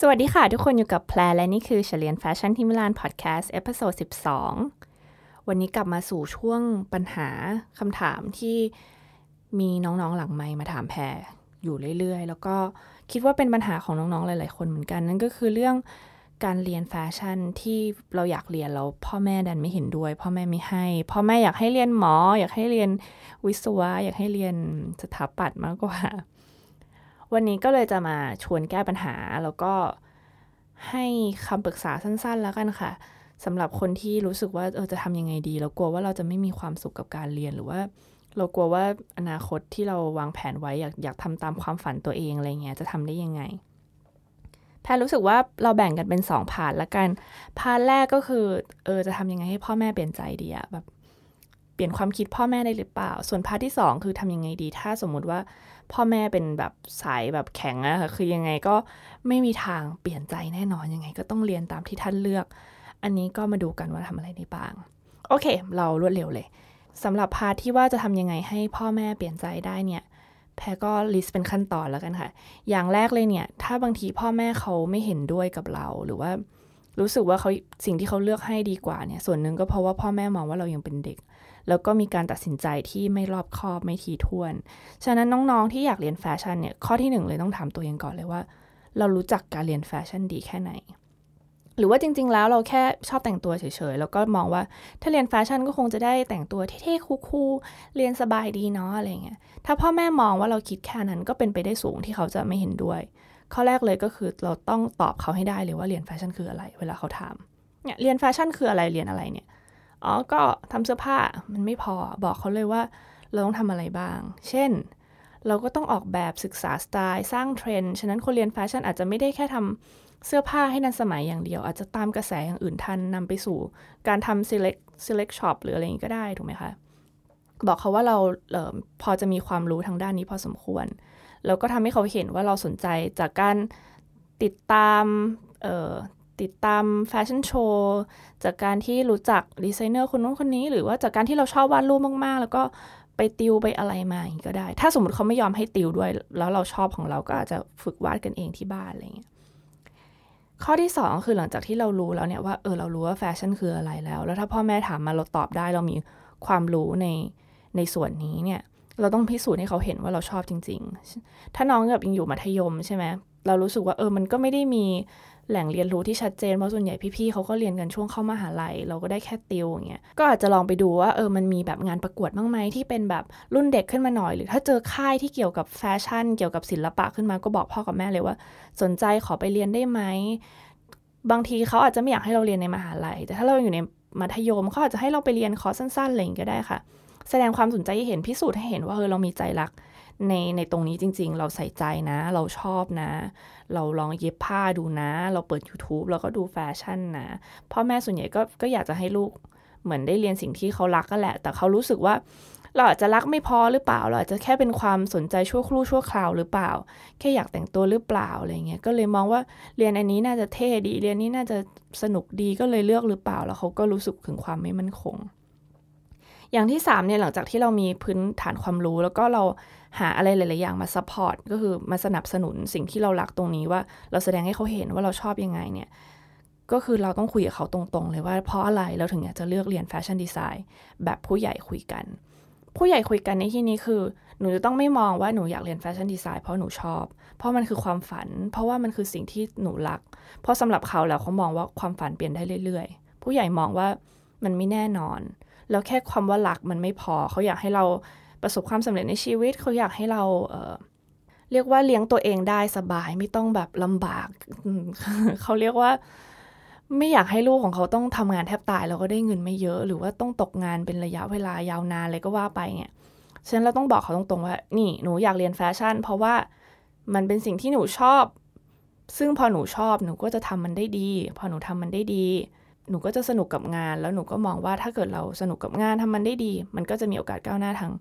สวัสดีค่ะ ทุกคนอยู่กับแพรและนี่คือเรียนแฟชั่นที่มิลานพอดแคสต์ episode 12 วันนี้กลับมาสู่ช่วงปัญหาคำถามที่มีน้องๆหลังไมค์มาถามแพรอยู่เรื่อยๆ แล้วก็คิดว่าเป็นปัญหาของน้องๆหลายๆคนเหมือนกัน นั่นก็คือเรื่องการเรียนแฟชั่นที่เราอยากเรียนแล้วพ่อแม่ดันไม่เห็นด้วย พ่อแม่ไม่ให้ พ่อแม่อยากให้เรียนหมอ อยากให้เรียนวิศวะ อยากให้เรียนสถาปัตย์มากกว่า วันนี้ก็เลยจะมาชวนแก้ปัญหา แล้วก็ให้คำปรึกษาสั้น ๆ แล้วกันค่ะสำหรับคนที่รู้สึกว่าเออจะทำยังไงดีเรากลัวว่าเราจะไม่มีความสุขกับการเรียนหรือว่า เรากลัวว่าอนาคตที่เราวางแผนไว้อยากอยากทำตามความฝันตัวเองอะไรเงี้ยจะทำได้ยังไงแพรรู้สึกว่าเราแบ่งกันเป็นสอง part ละกัน part แรกก็คือเออจะทำยังไงให้พ่อแม่เปลี่ยนใจดีอะแบบเปลี่ยนความคิดพ่อแม่ได้หรือเปล่า ส่วน part ที่สองคือทำยังไงดี ถ้าสมมุติว่า พ่อแม่เป็นแบบสายแบบแข็งอะค่ะคือยังไงก็ไม่มีทางเปลี่ยนใจแน่นอนยังไงก็ต้องเรียนตามที่ท่านเลือก อันนี้ก็มาดูกันว่าทำอะไรได้บ้าง โอเค เรารวดเร็วเลยสำหรับพาทที่ว่าจะทำยังไงให้พ่อแม่เปลี่ยนใจได้เนี่ยแพรก็ลิสต์เป็นขั้นตอนแล้วกันค่ะ อย่างแรกเลยเนี่ย ถ้าบางทีพ่อแม่เขาไม่เห็นด้วยกับเรา หรือว่ารู้สึกว่าเขาสิ่งที่เขาเลือกให้ดีกว่าเนี่ย ส่วนหนึ่งก็เพราะว่าพ่อแม่มองว่าเรายังเป็นเด็ก แล้วก็มีการตัดสินใจที่ไม่รอบคอบไม่ทีท่วน ฉะนั้นน้องๆที่อยากเรียนแฟชั่นเนี่ยข้อที่หนึ่งเลยต้องถามตัวเองก่อนเลยว่า เรารู้จักการเรียนแฟชั่นดีแค่ไหน หรือว่าจริง ๆ แล้วเราแค่ชอบแต่งตัวเฉยๆแล้วก็มองว่าถ้าเรียนแฟชั่นก็คงจะได้แต่งตัวเท่ๆคูลๆเรียนสบายดีเนาะอะไรเงี้ยถ้าพ่อแม่มองว่าเราคิดแค่นั้นก็เป็นไปได้สูงที่เขาจะไม่เห็นด้วยข้อแรกเลยก็คือเราต้องตอบเขาให้ได้เลยว่าเรียนแฟชั่นคืออะไร เวลาเขาถามเนี่ยเรียนแฟชั่นคืออะไรเรียนอะไรเนี่ย อ๋อ ก็ทำเสื้อผ้ามันไม่พอบอกเขาเลยว่าเราต้องทำอะไรบ้าง เช่น เราก็ต้องออกแบบศึกษาสไตล์สร้างเทรนด์ฉะนั้นคนเรียนแฟชั่นอาจจะไม่ได้แค่ทำเสื้อผ้าให้ทันสมัยอย่างเดียว อาจจะตามกระแสอย่างอื่นทันนำไปสู่ การทำ select select shop หรืออะไรอย่างนี้ก็ได้ถูกไหมคะบอกเขาว่าเราเออพอจะมีความรู้ทางด้านนี้พอสมควร แล้วก็ทำให้เขาเห็นว่าเราสนใจจากการติดตามติดตามแฟชั่นโชว์จากการที่รู้จักดีไซเนอร์คนนู้นคนนี้ หรือว่าจากการที่เราชอบวาดรูปมากๆ แล้วก็ไปติวไปอะไรมาอย่างนี้ก็ได้ ถ้าสมมติเขาไม่ยอมให้ติวด้วย แล้วเราชอบของเราก็อาจจะฝึกวาดกันเองที่บ้านอะไรเงี้ยข้อที่สองคือหลังจากที่เรารู้แล้วเนี่ยว่าเออเรารู้ว่าแฟชั่นคืออะไรแล้ว แล้วถ้าพ่อแม่ถามมาเราตอบได้เรามีความรู้ในในส่วนนี้เนี่ยเราต้องพิสูจน์ให้เขาเห็นว่าเราชอบจริง ๆ ถ้าน้องแบบยังอยู่มัธยมใช่ไหมเรารู้สึกว่าเออมันก็ไม่ได้มี แหล่งเรียนรู้ที่ชัดเจน เพราะส่วนใหญ่พี่ๆเขาก็เรียนกันช่วงเข้ามาหาลัย เราก็ได้แค่ติวอย่างเงี้ย ก็อาจจะลองไปดูว่าเออ มันมีแบบงานประกวดบ้างไหมที่เป็นแบบรุ่นเด็กขึ้นมาหน่อย หรือถ้าเจอค่ายที่เกี่ยวกับแฟชั่น เกี่ยวกับศิลปะขึ้นมาก็บอกพ่อกับแม่เลยว่า สนใจขอไปเรียนได้ไหม บางทีเขาอาจจะไม่อยากให้เราเรียนในมหาลัย แต่ถ้าเราอยู่ในมัธยมเขาอาจจะให้เราไปเรียนคอร์สสั้นๆอะไรอย่างก็ได้ค่ะ แสดงความสนใจให้เห็นพิสูจน์ให้เห็นว่าเออเรามีใจรัก ในในตรงนี้จริง ๆ เราใส่ใจนะ เราชอบนะ เราลองเย็บผ้าดูนะ เราเปิด YouTube แล้วก็ดูแฟชั่นนะพ่อแม่ส่วนใหญ่ก็ก็อยากจะให้ลูกเหมือนได้เรียนสิ่งที่เขารักก็แหละ แต่เขารู้สึกว่าเราอาจจะรักไม่พอหรือเปล่า เราอาจจะแค่เป็นความสนใจชั่วครู่ชั่วคราวหรือเปล่า แค่อยากแต่งตัวหรือเปล่าอะไรเงี้ย ก็เลยมองว่าเรียนอันนี้น่าจะเท่ดี เรียนนี้น่าจะสนุกดีก็เลยเลือกหรือเปล่า แล้วเขาก็รู้สึกถึงความไม่มั่นคง อย่างที่3เนี่ยหลังจากที่เรามีพื้นฐานความรู้ แล้วก็เราหาอะไรหลาย ๆ อย่างมา support ก็คือมาสนับสนุนสิ่งที่เรารักตรงนี้ว่าเราแสดงให้เขาเห็นว่าเราชอบยังไงเนี่ยก็คือเราต้องคุยกับเขาตรง ๆ เลยว่าเพราะอะไรเราถึงอยากจะเลือกเรียนแฟชั่นดีไซน์แบบผู้ใหญ่คุยกัน ผู้ใหญ่คุยกันในที่นี้คือ หนูจะต้องไม่มองว่าหนูอยากเรียนแฟชั่นดีไซน์เพราะหนูชอบ เพราะมันคือความฝัน เพราะว่ามันคือสิ่งที่หนูรัก เพราะสำหรับเขาแล้วเขามองว่าความฝันเปลี่ยนได้เรื่อย ๆ ผู้ใหญ่มองว่ามันไม่แน่นอน แล้วแค่ความว่ารักมันไม่พอ เขาอยากให้เราประสบความสำเร็จในชีวิต เขาอยากให้เราเเรียกว่าเลี้ยงตัวเองได้สบายไม่ต้องแบบลำบาก เขาเรียกว่า ไม่อยากให้ลูกของเขาต้องทำงานแทบตายแล้วก็ได้เงินไม่เยอะ หรือว่าต้องตกงานเป็นระยะเวลายาวนานอะไรก็ว่าไปเนี่ยฉะนั้นเราต้องบอกเขาตรงๆว่า นี่หนูอยากเรียนแฟชั่น เพราะว่ามันเป็นสิ่งที่หนูชอบ ซึ่งพอหนูชอบหนูก็จะทำมันได้ดี พอหนูทำมันได้ดี หนูก็จะสนุกกับงาน แล้วหนูก็มองว่าถ้าเกิดเราสนุกกับงานทำมันได้ดี มันก็จะมีโอกาสก้าวหน้าทาง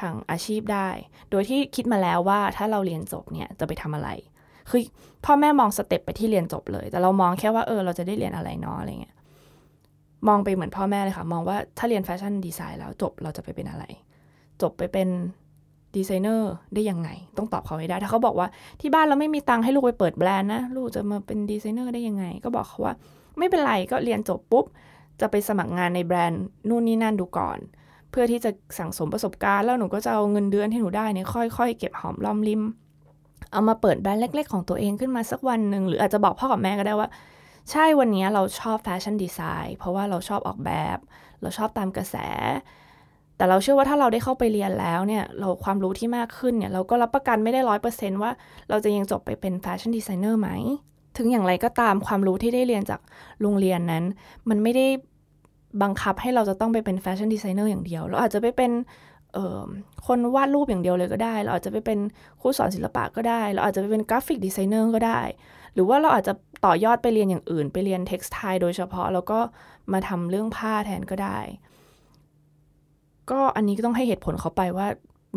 ทางอาชีพได้ โดยที่คิดมาแล้วว่าถ้าเราเรียนจบเนี่ยจะไปทำอะไร คือพ่อแม่มอง step ไปที่เรียนจบเลย แต่เรามองแค่ว่าเออเราจะได้เรียนอะไรเนาะอะไรเงี้ย มองไปเหมือนพ่อแม่เลยค่ะ มองว่าถ้าเรียนแฟชั่นดีไซน์แล้วจบเราจะไปเป็นอะไร จบไปเป็นดีไซเนอร์ได้ยังไง ต้องตอบเขาให้ได้ ถ้าเขาบอกว่าที่บ้านเราไม่มีตังค์ให้ลูกไปเปิดแบรนด์นะ ลูกจะมาเป็นดีไซเนอร์ได้ยังไง ก็บอกเขาว่า ไม่เป็นไรก็เรียนจบปุ๊บ จะไปสมัครงานในแบรนด์นู่นนี่นั่นดูก่อน เพื่อที่จะสั่งสมประสบการณ์ แล้วหนูก็จะเอาเงินเดือนที่หนูได้เนี่ยค่อยๆ เก็บหอมรอมริม เอามาเปิดแบรนด์เล็ก ๆ ของตัวเองขึ้นมาสักวันหนึ่งหรืออาจจะบอกพ่อกับแม่ก็ได้ว่า ใช่วันนี้เราชอบแฟชั่นดีไซน์เพราะว่าเราชอบออกแบบ เราชอบตามกระแสแต่เราเชื่อว่าถ้าเราได้เข้าไปเรียนแล้วเนี่ยเราความรู้ที่มากขึ้นเนี่ยเราก็รับประกันไม่ได้ร้อยเปอร์เซนต์ว่าเราจะยังจบไปเป็นแฟชั่นดีไซเนอร์ไหม ถึงอย่างไรก็ตามความรู้ที่ได้เรียนจากโรงเรียนนั้น มันไม่ได้บังคับให้เราจะต้องไปเป็นแฟชั่นดีไซเนอร์อย่างเดียว เราอาจจะไปเป็นคนวาดรูปอย่างเดียวเลยก็ได้ เราอาจจะไปเป็นครูสอนศิลปะก็ได้ เราอาจจะไปเป็นกราฟิกดีไซเนอร์ก็ได้ หรือว่าเราอาจจะต่อยอดไปเรียนอย่างอื่น ไปเรียนเท็กซ์ไทโดยเฉพาะ แล้วก็มาทำเรื่องผ้าแทนก็ได้ ก็อันนี้ก็ต้องให้เหตุผลเขาไปว่า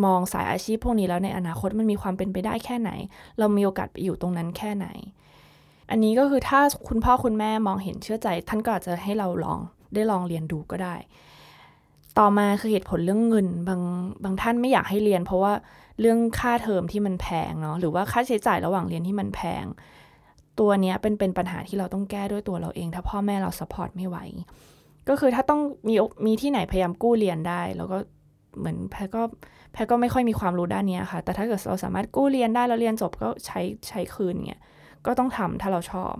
มองสายอาชีพพวกนี้แล้วในอนาคตมันมีความเป็นไปได้แค่ไหน เรามีโอกาสไปอยู่ตรงนั้นแค่ไหน อันนี้ก็คือถ้าคุณพ่อคุณแม่มองเห็นเชื่อใจ ท่านก็อาจจะให้เราลองได้ลองเรียนดูก็ได้ ต่อมาคือเหตุผลเรื่องเงินบางบางท่านไม่อยากให้เรียน เพราะว่าเรื่องค่าเทอมที่มันแพงเนาะหรือว่าค่าใช้จ่ายระหว่างเรียนที่มันแพง ตัวเนี้ยเป็นเป็นปัญหาที่เราต้องแก้ด้วยตัวเราเอง ถ้าพ่อแม่เรา support ไม่ไหว ก็คือถ้าต้องมีมีที่ไหนพยายามกู้เรียนได้ แล้วก็เหมือนแพรก็แพรก็ไม่ค่อยมีความรู้ด้านนี้ค่ะ แต่ถ้าเกิดเราสามารถกู้เรียนได้แล้วเรียนจบก็ใช้ใช้คืนเนี่ย ก็ต้องทำถ้าเราชอบ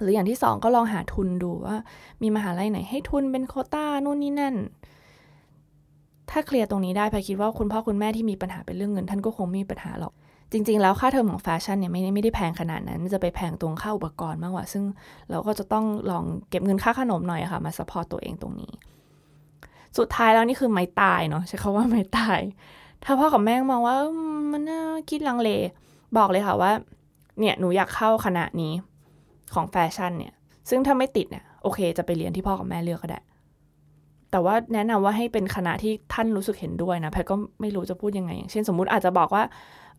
หรืออย่างที่สองก็ลองหาทุนดูว่า มีมหาลัยไหนให้ทุนเป็นโควตานู่นนี่นั่น ถ้าเคลียร์ตรงนี้ได้แพมคิดว่าคุณพ่อคุณแม่ที่มีปัญหาเป็นเรื่องเงิน ท่านก็คงไม่มีปัญหาหรอก จริง ๆ แล้วค่าเทอมของแฟชั่นเนี่ยไม่ไม่ได้แพงขนาดนั้น จะไปแพงตรงค่าอุปกรณ์มากกว่า ซึ่งเราก็จะต้องลองเก็บเงินค่าขนมหน่อยค่ะมา support ตัวเองตรงนี้ สุดท้ายแล้วนี่คือไม้ตายเนาะใช้คำว่าไม้ตาย ถ้าพ่อกับแม่มองว่ามันน่าคิดลังเลบอกเลยค่ะว่า เนี่ยหนูอยากเข้าคณะนี้ของแฟชั่นเนี่ย ซึ่งถ้าไม่ติดเนี่ยโอเค จะไปเรียนที่พ่อกับแม่เลือกก็ได้ แต่ว่าแนะนำว่าให้เป็นคณะที่ท่านรู้สึกเห็นด้วยนะแพทก็ไม่รู้จะพูดยังไงอย่างเช่นสมมุติอาจจะบอกว่า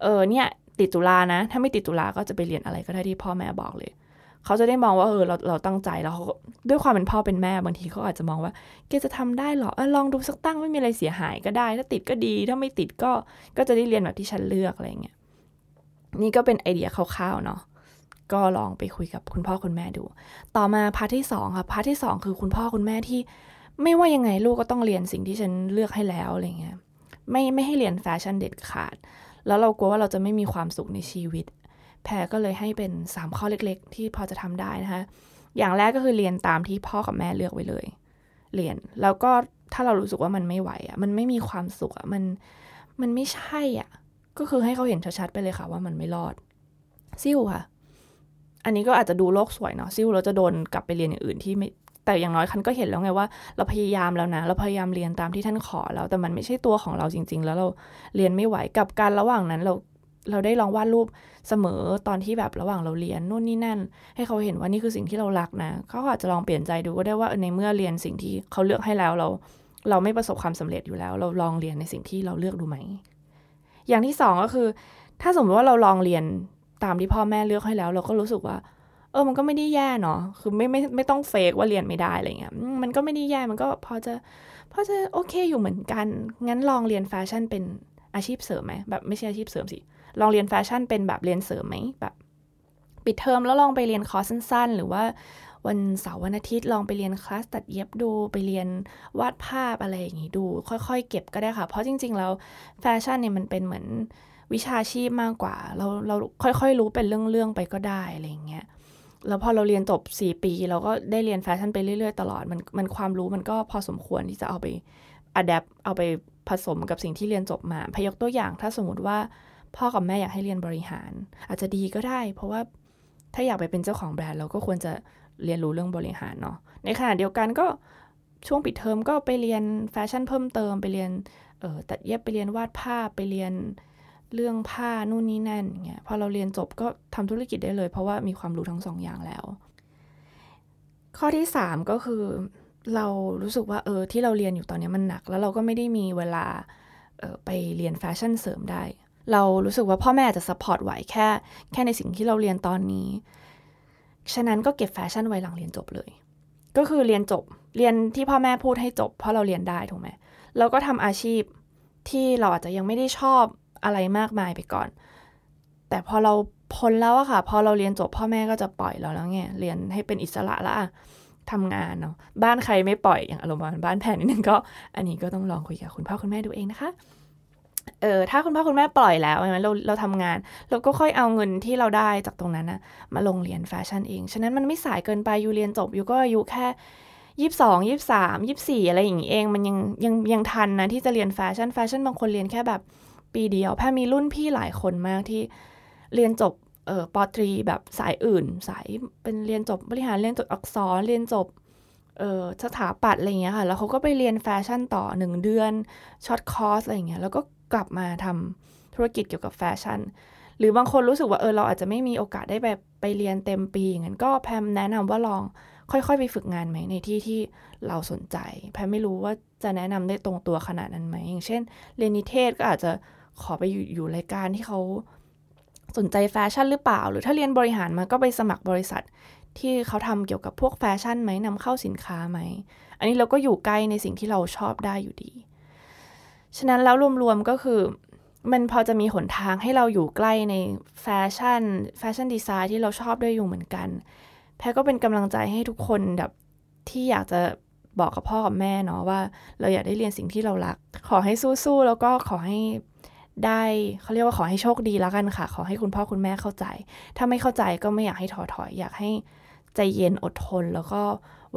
เออเนี่ย ติดจุฬานะ ถ้าไม่ติดจุฬาก็จะไปเรียนอะไรก็ได้ที่พ่อแม่บอกเลย เขาจะได้มองว่าเออเราเราตั้งใจแล้วเขาด้วยความเป็นพ่อเป็นแม่บางทีเขาอาจจะมองว่าแกจะทำได้หรอเออลองดูสักตั้งไม่มีอะไรเสียหายก็ได้ ถ้าติดก็ดีถ้าไม่ติดก็ก็จะได้เรียนแบบที่ฉันเลือกอะไรเงี้ย นี่ก็เป็นไอเดียคร่าวๆเนาะก็ลองไปคุยกับคุณพ่อคุณแม่ดู ต่อมา part ที่สองค่ะ part ที่สองคือคุณพ่อคุณแม่ที่ ไม่ว่ายังไงลูกก็ต้องเรียนสิ่งที่ฉันเลือกให้แล้วอะไรเงี้ยไม่ไม่ให้เรียนแฟชั่นเด็ดขาด แล้วเรากลัวว่าเราจะไม่มีความสุขในชีวิต แพมก็เลยให้เป็นสามข้อเล็กๆ ที่พอจะทำได้นะคะอย่างแรกก็คือเรียนตามที่พ่อกับแม่เลือกไว้เลย เรียนแล้วก็ถ้าเรารู้สึกว่ามันไม่ไหวอะมันไม่มีความสุขอะมันมันไม่ใช่อะ ก็คือให้เขาเห็นชัดๆไปเลยค่ะว่ามันไม่รอด ซิ่วค่ะ อันนี้ก็อาจจะดูโลกสวยเนาะซิ่วเราจะโดนกลับไปเรียนอย่างอื่นที่ไม่แต่อย่างน้อยคันก็เห็นแล้วไงว่า เราพยายามแล้วนะ เราพยายามเรียนตามที่ท่านขอแล้ว แต่มันไม่ใช่ตัวของเราจริง ๆ แล้วเราเรียนไม่ไหวกับการระหว่างนั้นเราเราได้ลองวาดรูปเสมอตอนที่แบบระหว่างเราเรียนนู่นนี่นั่น ให้เขาเห็นว่านี่คือสิ่งที่เรารักนะเขาอาจจะลองเปลี่ยนใจดูก็ได้ว่าในเมื่อเรียนสิ่งที่เขาเลือกให้แล้วเรา เราไม่ประสบความสำเร็จอยู่แล้ว เราลองเรียนในสิ่งที่เราเลือกดูไหม อย่างที่สองก็คือ ถ้าสมมติว่าเราลองเรียนตามที่พ่อแม่เลือกให้แล้ว เราก็รู้สึกว่า เออมันก็ไม่ได้แย่เนาะคือไม่ไม่ไม่ต้อง fake ว่าเรียนไม่ได้อะไรเงี้ยมันก็ไม่ได้แย่มันก็พอจะพอจะโอเคอยู่เหมือนกัน งั้นลองเรียนแฟชั่นเป็นอาชีพเสริมไหมแบบไม่ใช่อาชีพเสริมสิลองเรียนแฟชั่นเป็นแบบเรียนเสริมไหมแบบปิดเทอมแล้วลองไปเรียนคอร์สสั้น ๆ หรือว่า วันเสาร์วันอาทิตย์ลองไปเรียนคลาสตัดเย็บดูไปเรียนวาดภาพอะไรอย่างงี้ดู ค่อยๆ เก็บก็ได้ค่ะ เพราะจริง ๆ แล้วแฟชั่นเนี่ยมันเป็นเหมือนวิชาชีพมากกว่า เราเราค่อยๆ รู้เป็นเรื่องๆไปก็ได้อะไรอย่างเงี้ยแล้วพอเราเรียนจบ 4 ปี เราก็ได้เรียนแฟชั่นไปเรื่อยๆ ตลอดมันมันความรู้มันก็พอสมควรที่จะเอาไป adapt เอาไปผสมกับสิ่งที่เรียนจบมาพยกตัวอย่างถ้าสมมติว่าพ่อกับแม่อยากให้เรียนบริหาร อาจจะดีก็ได้ เพราะว่า ถ้าอยากไปเป็นเจ้าของแบรนด์เราก็ควรจะเรียนรู้เรื่องบริหารเนาะในขณะเดียวกันก็ช่วงปิดเทอมก็ไปเรียนแฟชั่นเพิ่มเติมไปเรียนเออตัดเย็บไปเรียนวาดภาพไปเรียนเรื่องผ้านู่นนี่นั่นเงี้ยพอเราเรียนจบก็ทำธุรกิจได้เลย เพราะว่ามีความรู้ทั้งสองอย่างแล้ว ข้อที่สามก็คือเรารู้สึกว่าเออที่เราเรียนอยู่ตอนนี้มันหนัก แล้วเราก็ไม่ได้มีเวลาเออไปเรียนแฟชั่นเสริมได้ เรารู้สึกว่าพ่อแม่อาจจะ support ไหวแค่ แค่ในสิ่งที่เราเรียนตอนนี้ ฉะนั้นก็เก็บแฟชั่นไว้หลังเรียนจบเลย ก็คือเรียนจบ เรียนที่พ่อแม่พูดให้จบ เพราะเราเรียนได้ถูกไหมแล้วก็ทำอาชีพที่เราอาจจะยังไม่ได้ชอบอะไรมากมายไปก่อน แต่พอเราพ้นแล้วอะค่ะ พอเราเรียนจบพ่อแม่ก็จะปล่อยเราแล้วไง เรียนให้เป็นอิสระละทำงานเนาะ บ้านใครไม่ปล่อยอย่างอารมณ์บ้านแผนนิดนึงก็ อันนี้ก็ต้องลองคุยกับคุณพ่อคุณแม่ดูเองนะคะ เออถ้าคุณพ่อคุณแม่ปล่อยแล้วใช่ไหมเราเราทำงาน เราก็ค่อยเอาเงินที่เราได้จากตรงนั้นนะมาลงเรียนแฟชั่นเอง ฉะนั้นมันไม่สายเกินไปอยู่เรียนจบอยู่ก็อายุแค่ยี่สองยี่สามยี่สี่อะไรอย่างนี้เอง มันยังยังยังทันนะที่จะเรียนแฟชั่นแฟชั่นบางคนเรียนแค่แบบปีเดียวแพมมีรุ่นพี่หลายคนมากที่เรียนจบเออปตรีแบบสายอื่น สายเป็นเรียนจบบริหารเรียนจบอักษรเรียนจบเออสถาปัตย์อะไรเงี้ยค่ะแล้วเขาก็ไปเรียนแฟชั่นต่อหนึ่งเดือนshort course อะไรเงี้ยแล้วก็ กลับมาทำธุรกิจเกี่ยวกับแฟชั่น หรือบางคนรู้สึกว่าเออเราอาจจะไม่มีโอกาสได้แบบไปเรียนเต็มปีงั้นก็แพมแนะนำว่าลองค่อยๆ ไปฝึกงานไหมในที่ที่เราสนใจ แพมไม่รู้ว่าจะแนะนำได้ตรงตัวขนาดนั้นไหมอย่างเช่น เรียนนิเทศก็อาจจะขอไปอยู่อยู่รายการที่เขาสนใจแฟชั่นหรือเปล่า หรือถ้าเรียนบริหารมาก็ไปสมัครบริษัทที่เขาทำเกี่ยวกับพวกแฟชั่นไหมนำเข้าสินค้าไหม อันนี้เราก็อยู่ใกล้ในสิ่งที่เราชอบได้อยู่ดี ฉะนั้นแล้วรวมๆก็คือ มันพอจะมีหนทางให้เราอยู่ใกล้ในแฟชั่นแฟชั่นดีไซน์ที่เราชอบด้วยอยู่เหมือนกัน แพรก็เป็นกำลังใจให้ทุกคนแบบที่อยากจะบอกกับพ่อกับแม่เนาะว่า เราอยากได้เรียนสิ่งที่เรารัก ขอให้สู้ๆแล้วก็ขอให้ได้เขาเรียกว่าขอให้โชคดีแล้วกันค่ะ ขอให้คุณพ่อคุณแม่เข้าใจ ถ้าไม่เข้าใจก็ไม่อยากให้ถอถอย อยากให้ใจเย็นอดทน แล้วก็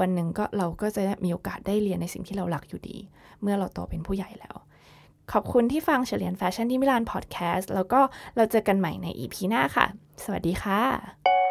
วันหนึ่งก็เราก็จะมีโอกาสได้เรียนในสิ่งที่เราหลักอยู่ดี เมื่อเราโตเป็นผู้ใหญ่แล้ว ขอบคุณที่ฟังเฉลียนแฟชั่นที่มิลานพอดแคสต์แล้วก็เราเจอกันใหม่ในอีพีหน้าค่ะ สวัสดีค่ะ